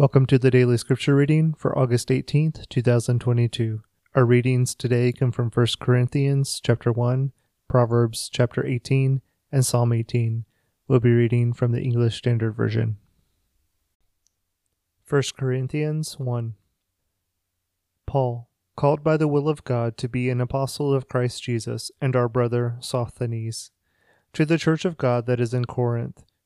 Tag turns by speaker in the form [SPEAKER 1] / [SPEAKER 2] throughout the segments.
[SPEAKER 1] Welcome to the daily scripture reading for August 18th, 2022. Our readings today come from 1 Corinthians chapter 1, Proverbs chapter 18, and Psalm 18. We'll be reading from the English Standard Version. 1 Corinthians 1 Paul, called by the will of God to be an apostle of Christ Jesus, and our brother Sosthenes, to the church of God that is in Corinth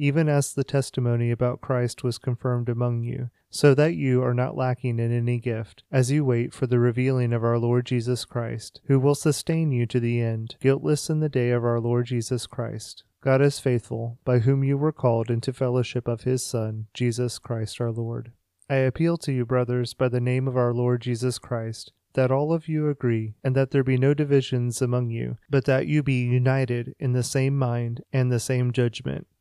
[SPEAKER 1] even as the testimony about Christ was confirmed among you so that you are not lacking in any gift, as you wait for the revealing of our Lord Jesus Christ, who will sustain you to the end, guiltless in the day of our Lord Jesus Christ. God is faithful, by whom you were called into fellowship of his Son, Jesus Christ our Lord. I appeal to you, brothers, by the name of our Lord Jesus Christ, that all of you agree, and that there be no divisions among you, but that you be united in the same mind and the same judgment.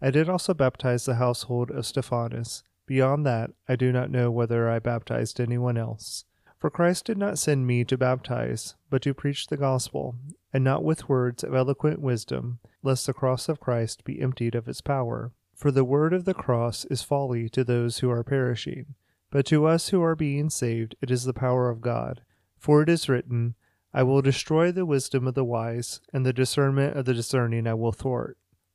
[SPEAKER 1] I did also baptize the household of Stephanas. Beyond that, I do not know whether I baptized anyone else. For Christ did not send me to baptize, but to preach the gospel, and not with words of eloquent wisdom, lest the cross of Christ be emptied of its power. For the word of the cross is folly to those who are perishing, but to us who are being saved it is the power of God. For it is written, I will destroy the wisdom of the wise, and the discernment of the discerning I will thwart.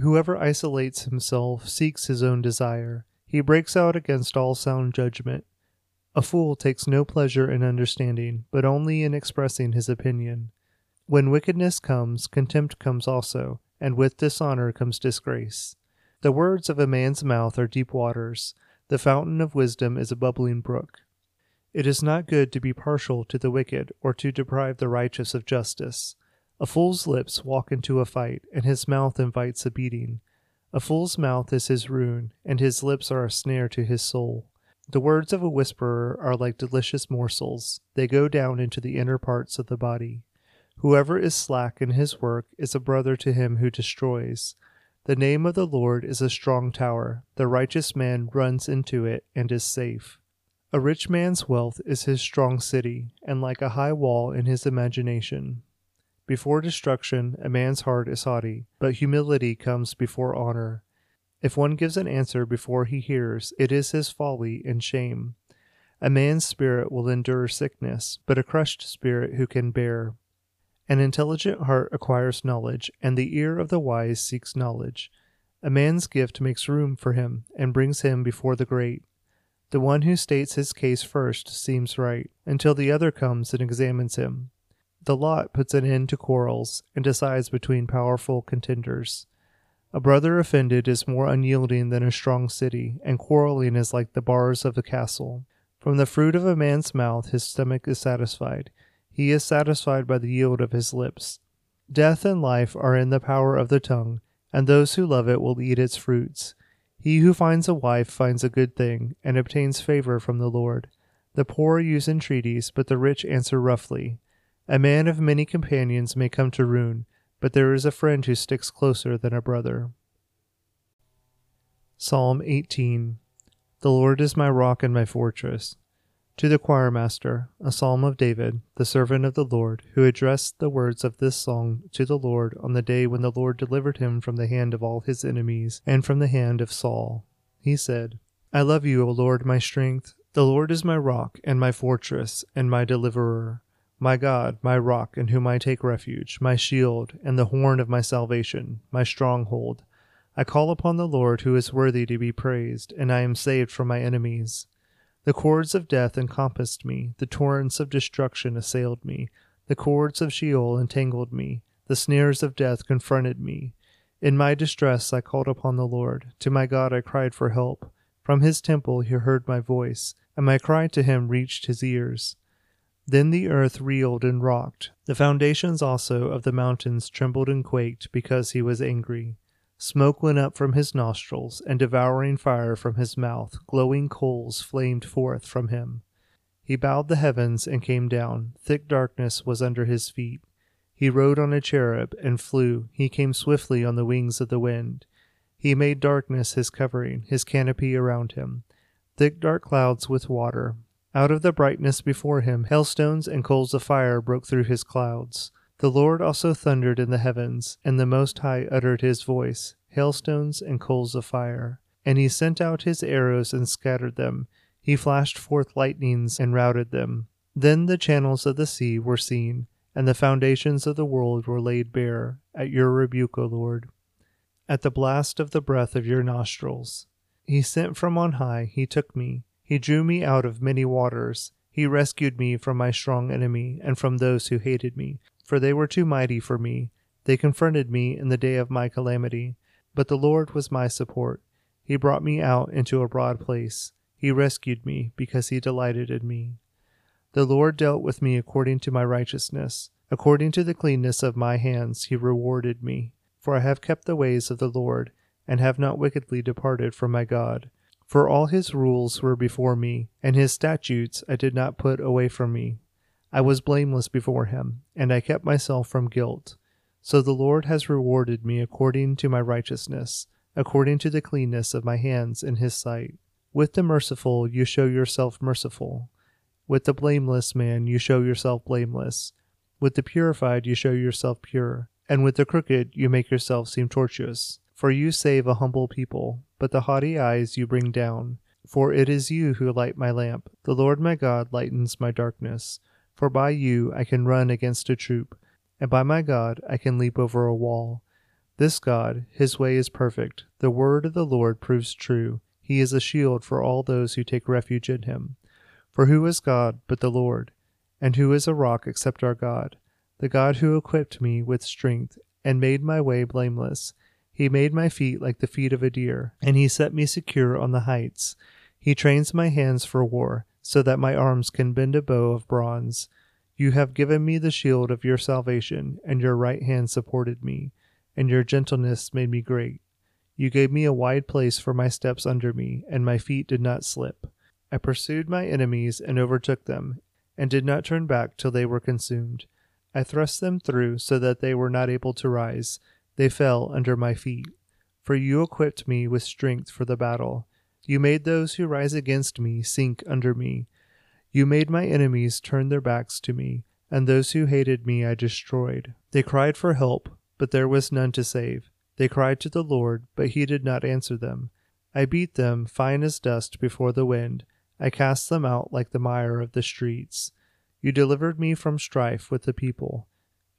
[SPEAKER 1] Whoever isolates himself seeks his own desire. He breaks out against all sound judgment. A fool takes no pleasure in understanding, but only in expressing his opinion. When wickedness comes, contempt comes also, and with dishonor comes disgrace. The words of a man's mouth are deep waters, the fountain of wisdom is a bubbling brook. It is not good to be partial to the wicked, or to deprive the righteous of justice. A fool's lips walk into a fight, and his mouth invites a beating. A fool's mouth is his ruin, and his lips are a snare to his soul. The words of a whisperer are like delicious morsels, they go down into the inner parts of the body. Whoever is slack in his work is a brother to him who destroys. The name of the Lord is a strong tower. The righteous man runs into it and is safe. A rich man's wealth is his strong city, and like a high wall in his imagination. Before destruction, a man's heart is haughty, but humility comes before honor. If one gives an answer before he hears, it is his folly and shame. A man's spirit will endure sickness, but a crushed spirit who can bear? An intelligent heart acquires knowledge, and the ear of the wise seeks knowledge. A man's gift makes room for him, and brings him before the great. The one who states his case first seems right, until the other comes and examines him. The lot puts an end to quarrels and decides between powerful contenders. A brother offended is more unyielding than a strong city, and quarreling is like the bars of a castle. From the fruit of a man's mouth his stomach is satisfied. He is satisfied by the yield of his lips. Death and life are in the power of the tongue, and those who love it will eat its fruits. He who finds a wife finds a good thing, and obtains favor from the Lord. The poor use entreaties, but the rich answer roughly. A man of many companions may come to ruin, but there is a friend who sticks closer than a brother. Psalm 18 The Lord is my rock and my fortress. To the choirmaster, a psalm of David, the servant of the Lord, who addressed the words of this song to the Lord on the day when the Lord delivered him from the hand of all his enemies and from the hand of Saul. He said, I love you, O Lord, my strength. The Lord is my rock and my fortress and my deliverer, my God, my rock in whom I take refuge, my shield and the horn of my salvation, my stronghold. I call upon the Lord who is worthy to be praised, and I am saved from my enemies. The cords of death encompassed me, the torrents of destruction assailed me, the cords of Sheol entangled me, the snares of death confronted me. In my distress I called upon the Lord. To my God I cried for help. From his temple he heard my voice, and my cry to him reached his ears. Then the earth reeled and rocked. The foundations also of the mountains trembled and quaked because he was angry. Smoke went up from his nostrils, and devouring fire from his mouth, glowing coals flamed forth from him. He bowed the heavens and came down. Thick darkness was under his feet. He rode on a cherub and flew. He came swiftly on the wings of the wind. He made darkness his covering, his canopy around him. Thick dark clouds with water. Out of the brightness before him, hailstones and coals of fire broke through his clouds. The Lord also thundered in the heavens, and the Most High uttered his voice, hailstones and coals of fire. And he sent out his arrows and scattered them. He flashed forth lightnings and routed them. Then the channels of the sea were seen, and the foundations of the world were laid bare, at your rebuke, O Lord, at the blast of the breath of your nostrils. He sent from on high, he took me, he drew me out of many waters. He rescued me from my strong enemy and from those who hated me for they were too mighty for me. They confronted me in the day of my calamity. But the Lord was my support. He brought me out into a broad place. He rescued me because he delighted in me. The Lord dealt with me according to my righteousness. According to the cleanness of my hands, he rewarded me. For I have kept the ways of the Lord, and have not wickedly departed from my God. For all his rules were before me, and his statutes I did not put away from me. I was blameless before him, and I kept myself from guilt. So the Lord has rewarded me according to my righteousness, according to the cleanness of my hands in his sight. With the merciful you show yourself merciful. With the blameless man you show yourself blameless. With the purified you show yourself pure. And with the crooked you make yourself seem tortuous. For you save a humble people, but the haughty eyes you bring down. For it is you who light my lamp. The Lord my God lightens my darkness. For by you I can run against a troop, and by my God I can leap over a wall. This God, his way is perfect. The word of the Lord proves true. He is a shield for all those who take refuge in him. For who is God but the Lord? And who is a rock except our God? The God who equipped me with strength and made my way blameless. He made my feet like the feet of a deer, and he set me secure on the heights. He trains my hands for war so that my arms can bend a bow of bronze. You have given me the shield of your salvation, and your right hand supported me, and your gentleness made me great. You gave me a wide place for my steps under me, and my feet did not slip. I pursued my enemies and overtook them, and did not turn back till they were consumed. I thrust them through so that they were not able to rise. They fell under my feet. For you equipped me with strength for the battle. You made those who rise against me sink under me. You made my enemies turn their backs to me, and those who hated me I destroyed. They cried for help, but there was none to save. They cried to the Lord, but he did not answer them. I beat them fine as dust before the wind. I cast them out like the mire of the streets. You delivered me from strife with the people.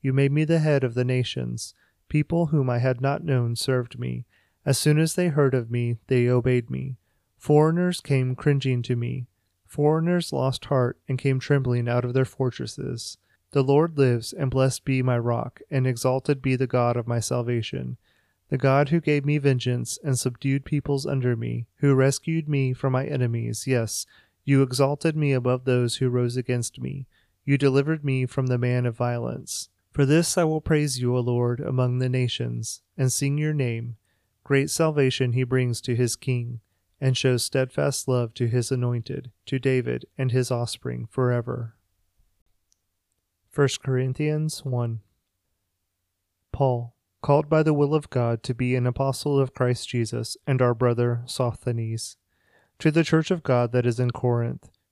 [SPEAKER 1] You made me the head of the nations. People whom I had not known served me. As soon as they heard of me, they obeyed me. Foreigners came cringing to me. Foreigners lost heart and came trembling out of their fortresses. The Lord lives, and blessed be my rock, and exalted be the God of my salvation. The God who gave me vengeance and subdued peoples under me, who rescued me from my enemies. Yes, you exalted me above those who rose against me. You delivered me from the man of violence. For this I will praise you, O Lord, among the nations, and sing your name. Great salvation he brings to his king, and shows steadfast love to his anointed, to David and his offspring forever. 1 Corinthians 1 Paul, called by the will of God to be an apostle of Christ Jesus, and our brother Sosthenes, to the church of God that is in Corinth,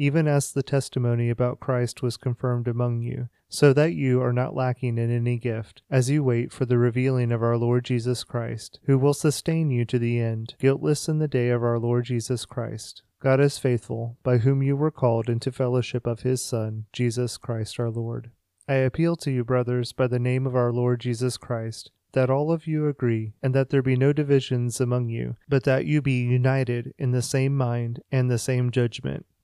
[SPEAKER 1] even as the testimony about Christ was confirmed among you, so that you are not lacking in any gift, as you wait for the revealing of our Lord Jesus Christ, who will sustain you to the end, guiltless in the day of our Lord Jesus Christ. God is faithful, by whom you were called into fellowship of his Son, Jesus Christ our Lord. I appeal to you, brothers, by the name of our Lord Jesus Christ, that all of you agree, and that there be no divisions among you, but that you be united in the same mind and the same judgment.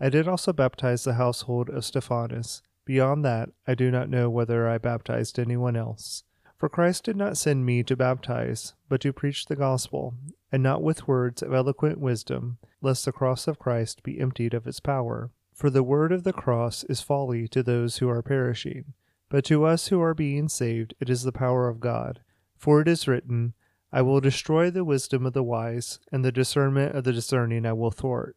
[SPEAKER 1] I did also baptize the household of Stephanas. Beyond that, I do not know whether I baptized anyone else. For Christ did not send me to baptize, but to preach the gospel, and not with words of eloquent wisdom, lest the cross of Christ be emptied of its power. For the word of the cross is folly to those who are perishing but to us who are being saved, it is the power of God. For it is written, I will destroy the wisdom of the wise, and the discernment of the discerning I will thwart.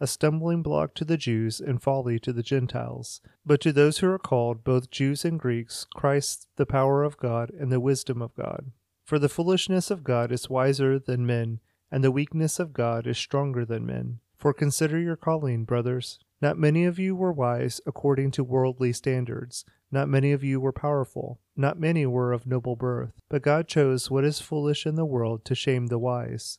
[SPEAKER 1] a stumbling block to the Jews and folly to the Gentiles. But to those who are called, both Jews and Greeks, Christ the power of God and the wisdom of God. For the foolishness of God is wiser than men, and the weakness of God is stronger than men. For consider your calling, brothers. Not many of you were wise according to worldly standards. Not many of you were powerful. Not many were of noble birth. But God chose what is foolish in the world to shame the wise.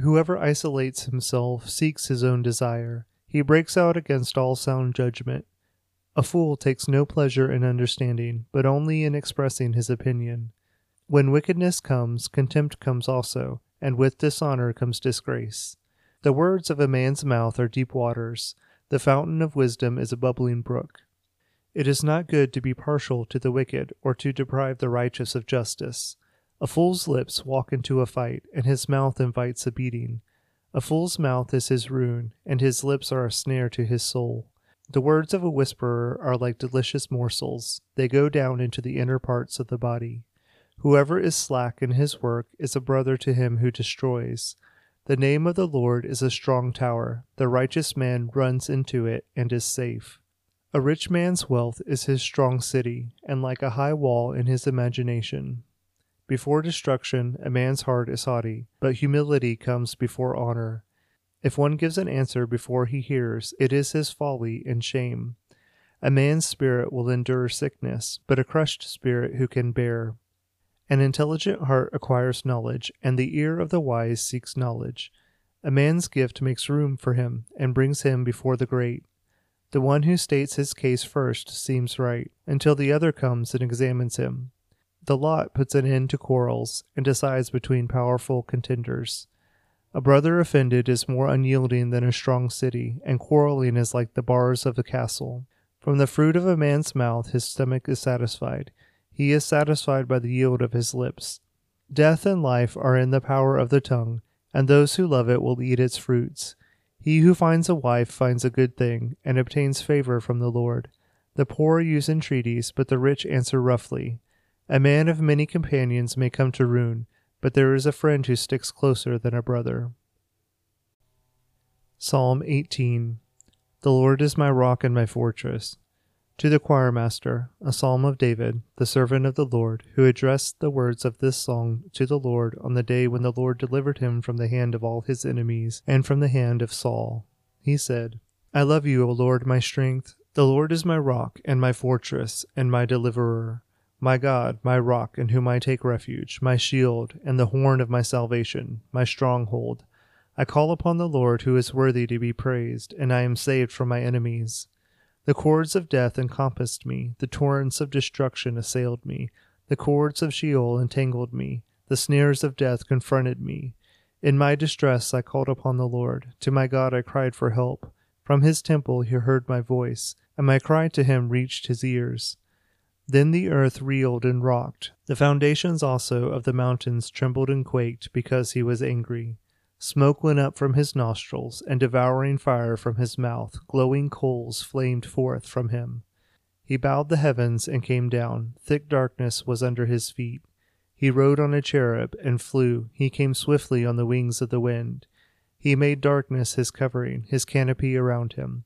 [SPEAKER 1] Whoever isolates himself seeks his own desire. He breaks out against all sound judgment. A fool takes no pleasure in understanding, but only in expressing his opinion. When wickedness comes, contempt comes also, and with dishonor comes disgrace. The words of a man's mouth are deep waters, the fountain of wisdom is a bubbling brook. It is not good to be partial to the wicked, or to deprive the righteous of justice. A fool's lips walk into a fight, and his mouth invites a beating. A fool's mouth is his ruin, and his lips are a snare to his soul. The words of a whisperer are like delicious morsels, they go down into the inner parts of the body. Whoever is slack in his work is a brother to him who destroys. The name of the Lord is a strong tower, the righteous man runs into it and is safe. A rich man's wealth is his strong city, and like a high wall in his imagination. Before destruction, a man's heart is haughty, but humility comes before honor. If one gives an answer before he hears, it is his folly and shame. A man's spirit will endure sickness, but a crushed spirit who can bear? An intelligent heart acquires knowledge, and the ear of the wise seeks knowledge. A man's gift makes room for him and brings him before the great. The one who states his case first seems right, until the other comes and examines him. The lot puts an end to quarrels and decides between powerful contenders. A brother offended is more unyielding than a strong city, and quarreling is like the bars of a castle. From the fruit of a man's mouth his stomach is satisfied. He is satisfied by the yield of his lips. Death and life are in the power of the tongue, and those who love it will eat its fruits. He who finds a wife finds a good thing, and obtains favor from the Lord. The poor use entreaties, but the rich answer roughly. A man of many companions may come to ruin, but there is a friend who sticks closer than a brother. Psalm 18 The Lord is my rock and my fortress. To the choirmaster, a psalm of David, the servant of the Lord, who addressed the words of this song to the Lord on the day when the Lord delivered him from the hand of all his enemies and from the hand of Saul. He said, I love you, O Lord, my strength. The Lord is my rock and my fortress and my deliverer, my God, my rock in whom I take refuge, my shield and the horn of my salvation, my stronghold. I call upon the Lord who is worthy to be praised, and I am saved from my enemies. The cords of death encompassed me, the torrents of destruction assailed me, the cords of Sheol entangled me, the snares of death confronted me. In my distress I called upon the Lord. To my God I cried for help. From his temple he heard my voice, and my cry to him reached his ears. Then the earth reeled and rocked. The foundations also of the mountains trembled and quaked because he was angry. Smoke went up from his nostrils, and devouring fire from his mouth, glowing coals flamed forth from him. He bowed the heavens and came down. Thick darkness was under his feet. He rode on a cherub and flew. He came swiftly on the wings of the wind. He made darkness his covering, his canopy around him.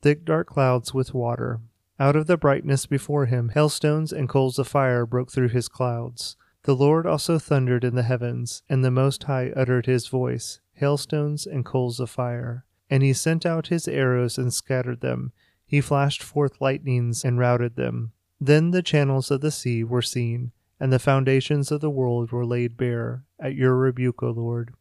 [SPEAKER 1] Thick dark clouds with water. Out of the brightness before him, hailstones and coals of fire broke through his clouds. The Lord also thundered in the heavens, and the Most High uttered his voice, hailstones and coals of fire. And he sent out his arrows and scattered them. He flashed forth lightnings and routed them. Then the channels of the sea were seen, and the foundations of the world were laid bare, at your rebuke, O Lord,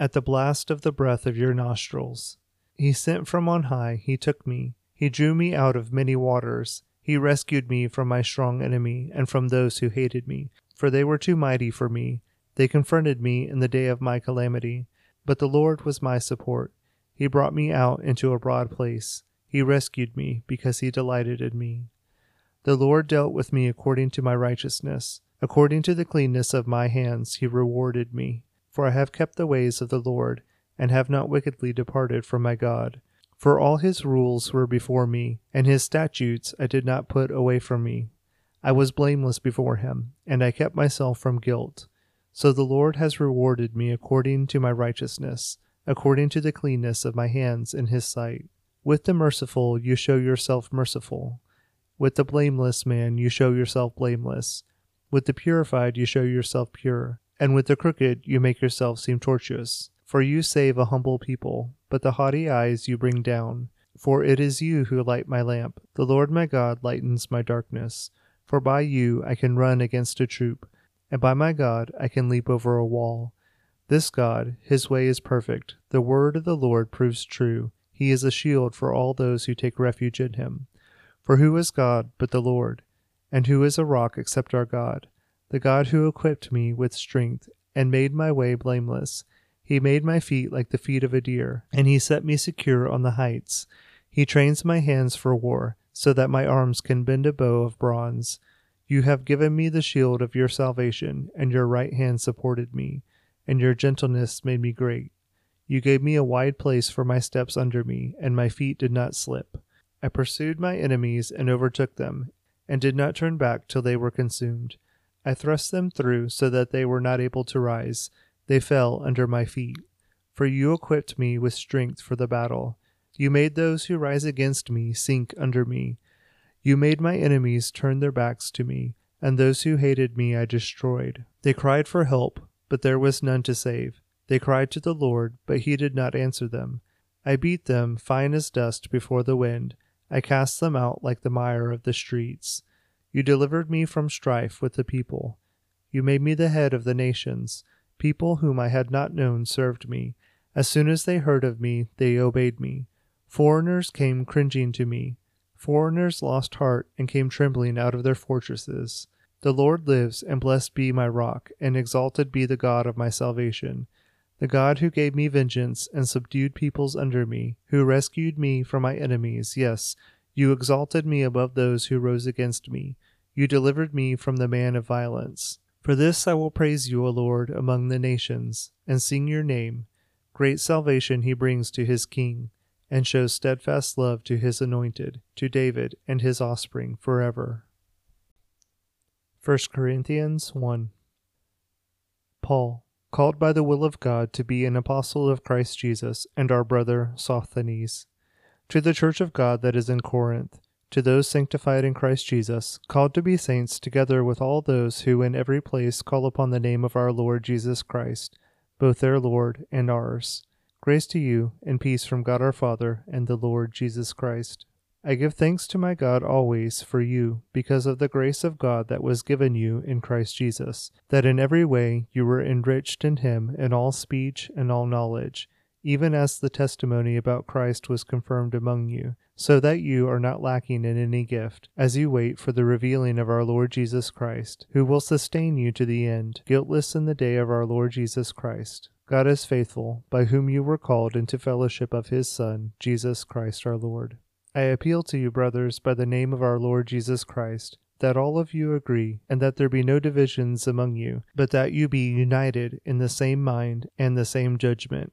[SPEAKER 1] at the blast of the breath of your nostrils. He sent from on high, he took me, he drew me out of many waters. He rescued me from my strong enemy and from those who hated me for they were too mighty for me. They confronted me in the day of my calamity. But the Lord was my support. He brought me out into a broad place. He rescued me because he delighted in me. The Lord dealt with me according to my righteousness. According to the cleanness of my hands, he rewarded me. For I have kept the ways of the Lord, and have not wickedly departed from my God. For all his rules were before me, and his statutes I did not put away from me. I was blameless before him, and I kept myself from guilt. So the Lord has rewarded me according to my righteousness, according to the cleanness of my hands in his sight. With the merciful you show yourself merciful. With the blameless man you show yourself blameless. With the purified you show yourself pure. And with the crooked you make yourself seem tortuous. For you save a humble people, but the haughty eyes you bring down. For it is you who light my lamp. The Lord my God lightens my darkness. For by you I can run against a troop, and by my God I can leap over a wall. This God, his way is perfect. The word of the Lord proves true. He is a shield for all those who take refuge in him. For who is God but the Lord? And who is a rock except our God? The God who equipped me with strength and made my way blameless. He made my feet like the feet of a deer, and he set me secure on the heights. He trains my hands for war so that my arms can bend a bow of bronze. You have given me the shield of your salvation, and your right hand supported me, and your gentleness made me great. You gave me a wide place for my steps under me, and my feet did not slip. I pursued my enemies and overtook them, and did not turn back till they were consumed. I thrust them through so that they were not able to rise. They fell under my feet. For you equipped me with strength for the battle. You made those who rise against me sink under me. You made my enemies turn their backs to me, and those who hated me I destroyed. They cried for help, but there was none to save. They cried to the Lord, but he did not answer them. I beat them fine as dust before the wind. I cast them out like the mire of the streets. You delivered me from strife with the people. You made me the head of the nations. People whom I had not known served me. As soon as they heard of me, they obeyed me. Foreigners came cringing to me. Foreigners lost heart and came trembling out of their fortresses. The Lord lives, and blessed be my rock, and exalted be the God of my salvation. The God who gave me vengeance and subdued peoples under me, who rescued me from my enemies, yes, you exalted me above those who rose against me. You delivered me from the man of violence. For this I will praise you, O Lord, among the nations, and sing your name. Great salvation he brings to his king, and shows steadfast love to his anointed, to David and his offspring forever. 1 Corinthians 1 Paul, called by the will of God to be an apostle of Christ Jesus, and our brother Sosthenes to the church of God that is in Corinth, to those sanctified in Christ Jesus, called to be saints, together with all those who in every place call upon the name of our Lord Jesus Christ, both their Lord and ours. Grace to you, and peace from God our Father and the Lord Jesus Christ. I give thanks to my God always for you, because of the grace of God that was given you in Christ Jesus, that in every way you were enriched in him in all speech and all knowledge even as the testimony about Christ was confirmed among you, so that you are not lacking in any gift, as you wait for the revealing of our Lord Jesus Christ, who will sustain you to the end, guiltless in the day of our Lord Jesus Christ. God is faithful, by whom you were called into fellowship of his Son, Jesus Christ our Lord. I appeal to you, brothers, by the name of our Lord Jesus Christ, that all of you agree, and that there be no divisions among you, but that you be united in the same mind and the same judgment.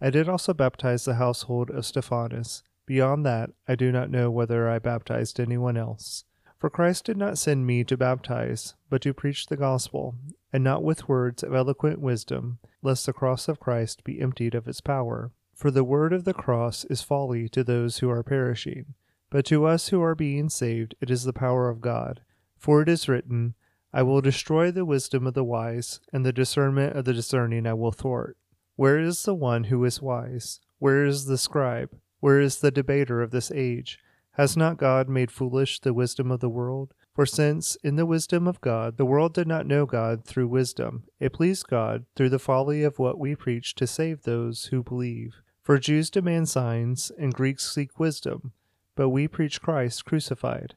[SPEAKER 1] I did also baptize the household of Stephanas. Beyond that, I do not know whether I baptized anyone else. For Christ did not send me to baptize, but to preach the gospel, and not with words of eloquent wisdom, lest the cross of Christ be emptied of its power. For the word of the cross is folly to those who are perishing, but to us who are being saved it is the power of God. For it is written, I will destroy the wisdom of the wise, and the discernment of the discerning I will thwart. Where is the one who is wise? Where is the scribe? Where is the debater of this age? Has not God made foolish the wisdom of the world? For since, in the wisdom of God, the world did not know God through wisdom, it pleased God, through the folly of what we preach, to save those who believe. For Jews demand signs, and Greeks seek wisdom, but we preach Christ crucified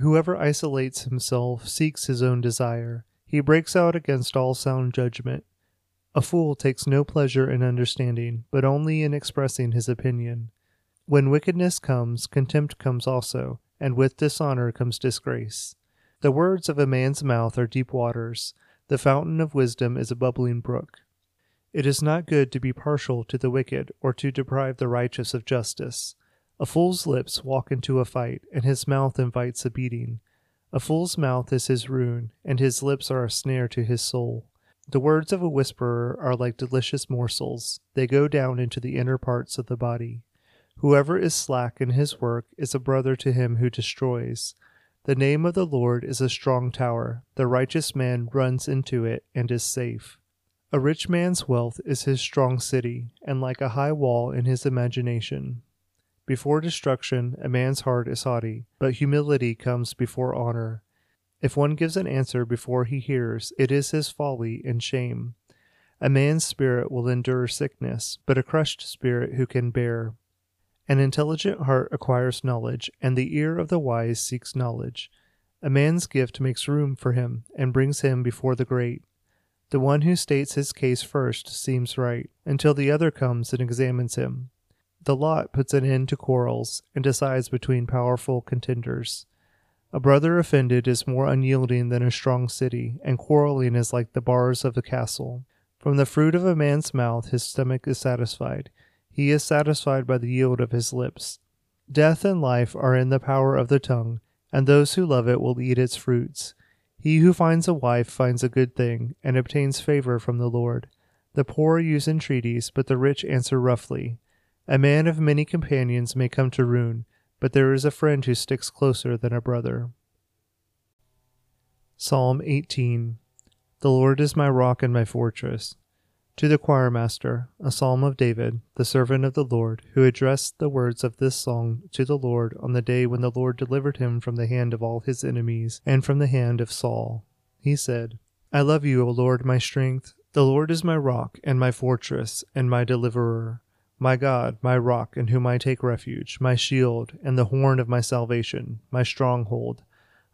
[SPEAKER 1] Whoever isolates himself seeks his own desire. He breaks out against all sound judgment. A fool takes no pleasure in understanding, but only in expressing his opinion. When wickedness comes, contempt comes also, and with dishonor comes disgrace. The words of a man's mouth are deep waters. The fountain of wisdom is a bubbling brook. It is not good to be partial to the wicked, or to deprive the righteous of justice. A fool's lips walk into a fight, and his mouth invites a beating. A fool's mouth is his ruin, and his lips are a snare to his soul. The words of a whisperer are like delicious morsels, they go down into the inner parts of the body. Whoever is slack in his work is a brother to him who destroys. The name of the Lord is a strong tower. The righteous man runs into it and is safe. A rich man's wealth is his strong city, and like a high wall in his imagination. Before destruction, a man's heart is haughty, but humility comes before honor. If one gives an answer before he hears, it is his folly and shame. A man's spirit will endure sickness, but a crushed spirit who can bear? An intelligent heart acquires knowledge, and the ear of the wise seeks knowledge. A man's gift makes room for him, and brings him before the great. The one who states his case first seems right, until the other comes and examines him. The lot puts an end to quarrels, and decides between powerful contenders. A brother offended is more unyielding than a strong city, and quarreling is like the bars of a castle. From the fruit of a man's mouth his stomach is satisfied he is satisfied by the yield of his lips. Death and life are in the power of the tongue, and those who love it will eat its fruits. He who finds a wife finds a good thing, and obtains favor from the Lord. The poor use entreaties, but the rich answer roughly. A man of many companions may come to ruin, but there is a friend who sticks closer than a brother. Psalm 18 The Lord is my rock and my fortress. To the choirmaster, a psalm of David, the servant of the Lord, who addressed the words of this song to the Lord on the day when the Lord delivered him from the hand of all his enemies and from the hand of Saul. He said, I love you, O Lord, my strength. The Lord is my rock and my fortress and my deliverer, my God, my rock in whom I take refuge, my shield and the horn of my salvation, my stronghold.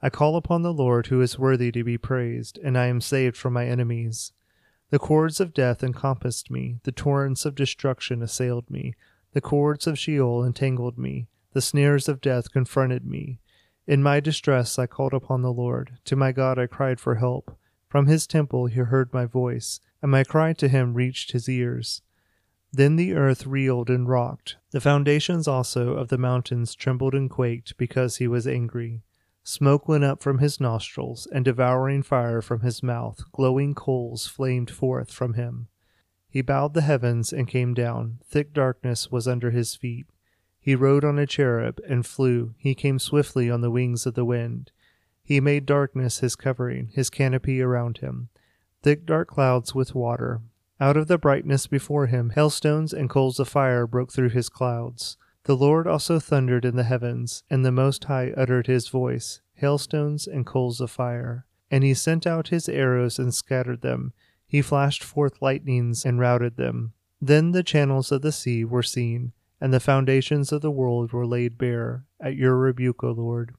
[SPEAKER 1] I call upon the Lord who is worthy to be praised, and I am saved from my enemies. The cords of death encompassed me, the torrents of destruction assailed me, the cords of Sheol entangled me, the snares of death confronted me. In my distress I called upon the Lord. To my God I cried for help. From his temple he heard my voice, and my cry to him reached his ears. Then the earth reeled and rocked. The foundations also of the mountains trembled and quaked because he was angry. Smoke went up from his nostrils, and devouring fire from his mouth, glowing coals flamed forth from him. He bowed the heavens and came down. Thick darkness was under his feet. He rode on a cherub and flew. He came swiftly on the wings of the wind. He made darkness his covering, his canopy around him. Thick dark clouds with water. Out of the brightness before him, hailstones and coals of fire broke through his clouds. The Lord also thundered in the heavens, and the Most High uttered his voice, hailstones and coals of fire. And he sent out his arrows and scattered them. He flashed forth lightnings and routed them. Then the channels of the sea were seen, and the foundations of the world were laid bare, at your rebuke, O Lord,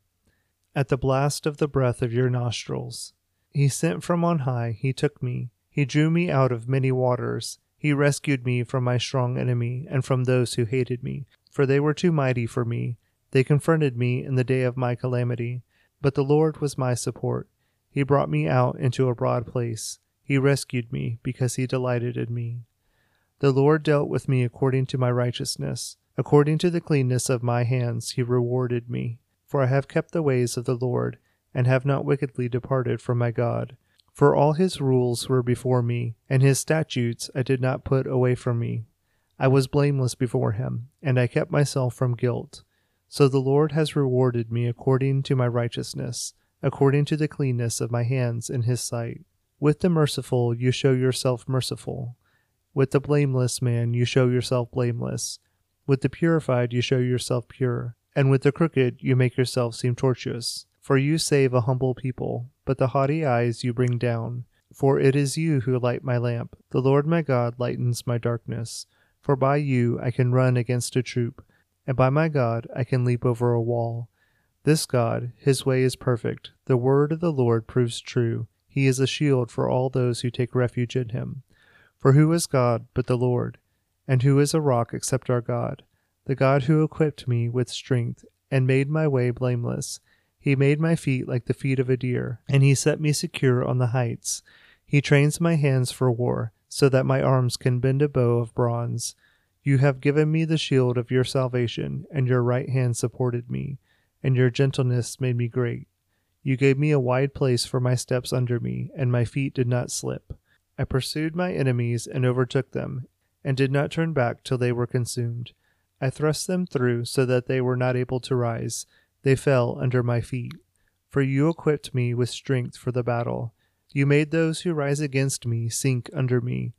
[SPEAKER 1] at the blast of the breath of your nostrils. He sent from on high, he took me, he drew me out of many waters. He rescued me from my strong enemy and from those who hated me for they were too mighty for me. They confronted me in the day of my calamity. But the Lord was my support. He brought me out into a broad place. He rescued me because he delighted in me. The Lord dealt with me according to my righteousness. According to the cleanness of my hands, he rewarded me. For I have kept the ways of the Lord, and have not wickedly departed from my God. For all his rules were before me, and his statutes I did not put away from me. I was blameless before him, and I kept myself from guilt. So the Lord has rewarded me according to my righteousness, according to the cleanness of my hands in his sight. With the merciful you show yourself merciful. With the blameless man you show yourself blameless. With the purified you show yourself pure. And with the crooked you make yourself seem tortuous. For you save a humble people, but the haughty eyes you bring down. For it is you who light my lamp. The Lord my God lightens my darkness. For by you I can run against a troop, and by my God I can leap over a wall. This God, his way is perfect. The word of the Lord proves true. He is a shield for all those who take refuge in him. For who is God but the Lord? And who is a rock except our God? The God who equipped me with strength and made my way blameless. He made my feet like the feet of a deer, and he set me secure on the heights. He trains my hands for war so that my arms can bend a bow of bronze. You have given me the shield of your salvation, and your right hand supported me, and your gentleness made me great. You gave me a wide place for my steps under me, and my feet did not slip. I pursued my enemies and overtook them, and did not turn back till they were consumed. I thrust them through so that they were not able to rise. They fell under my feet. For you equipped me with strength for the battle. You made those who rise against me sink under me.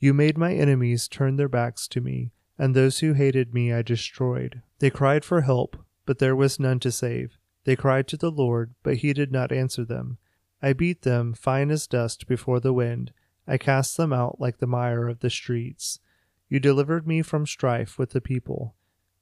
[SPEAKER 1] You made my enemies turn their backs to me, and those who hated me I destroyed. They cried for help, but there was none to save. They cried to the Lord, but he did not answer them. I beat them fine as dust before the wind. I cast them out like the mire of the streets. You delivered me from strife with the people.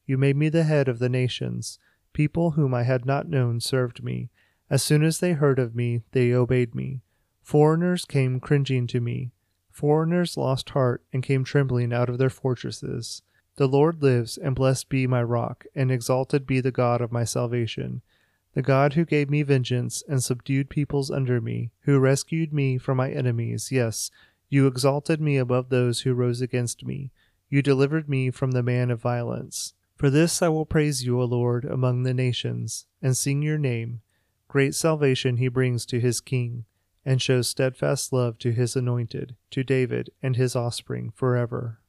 [SPEAKER 1] You made me the head of the nations. People whom I had not known served me. As soon as they heard of me, they obeyed me. Foreigners came cringing to me. Foreigners lost heart and came trembling out of their fortresses. The Lord lives, and blessed be my rock, and exalted be the God of my salvation. The God who gave me vengeance and subdued peoples under me, who rescued me from my enemies, yes, you exalted me above those who rose against me. You delivered me from the man of violence. For this I will praise you, O Lord, among the nations, and sing your name. Great salvation he brings to his king, and shows steadfast love to his anointed, to David and his offspring forever.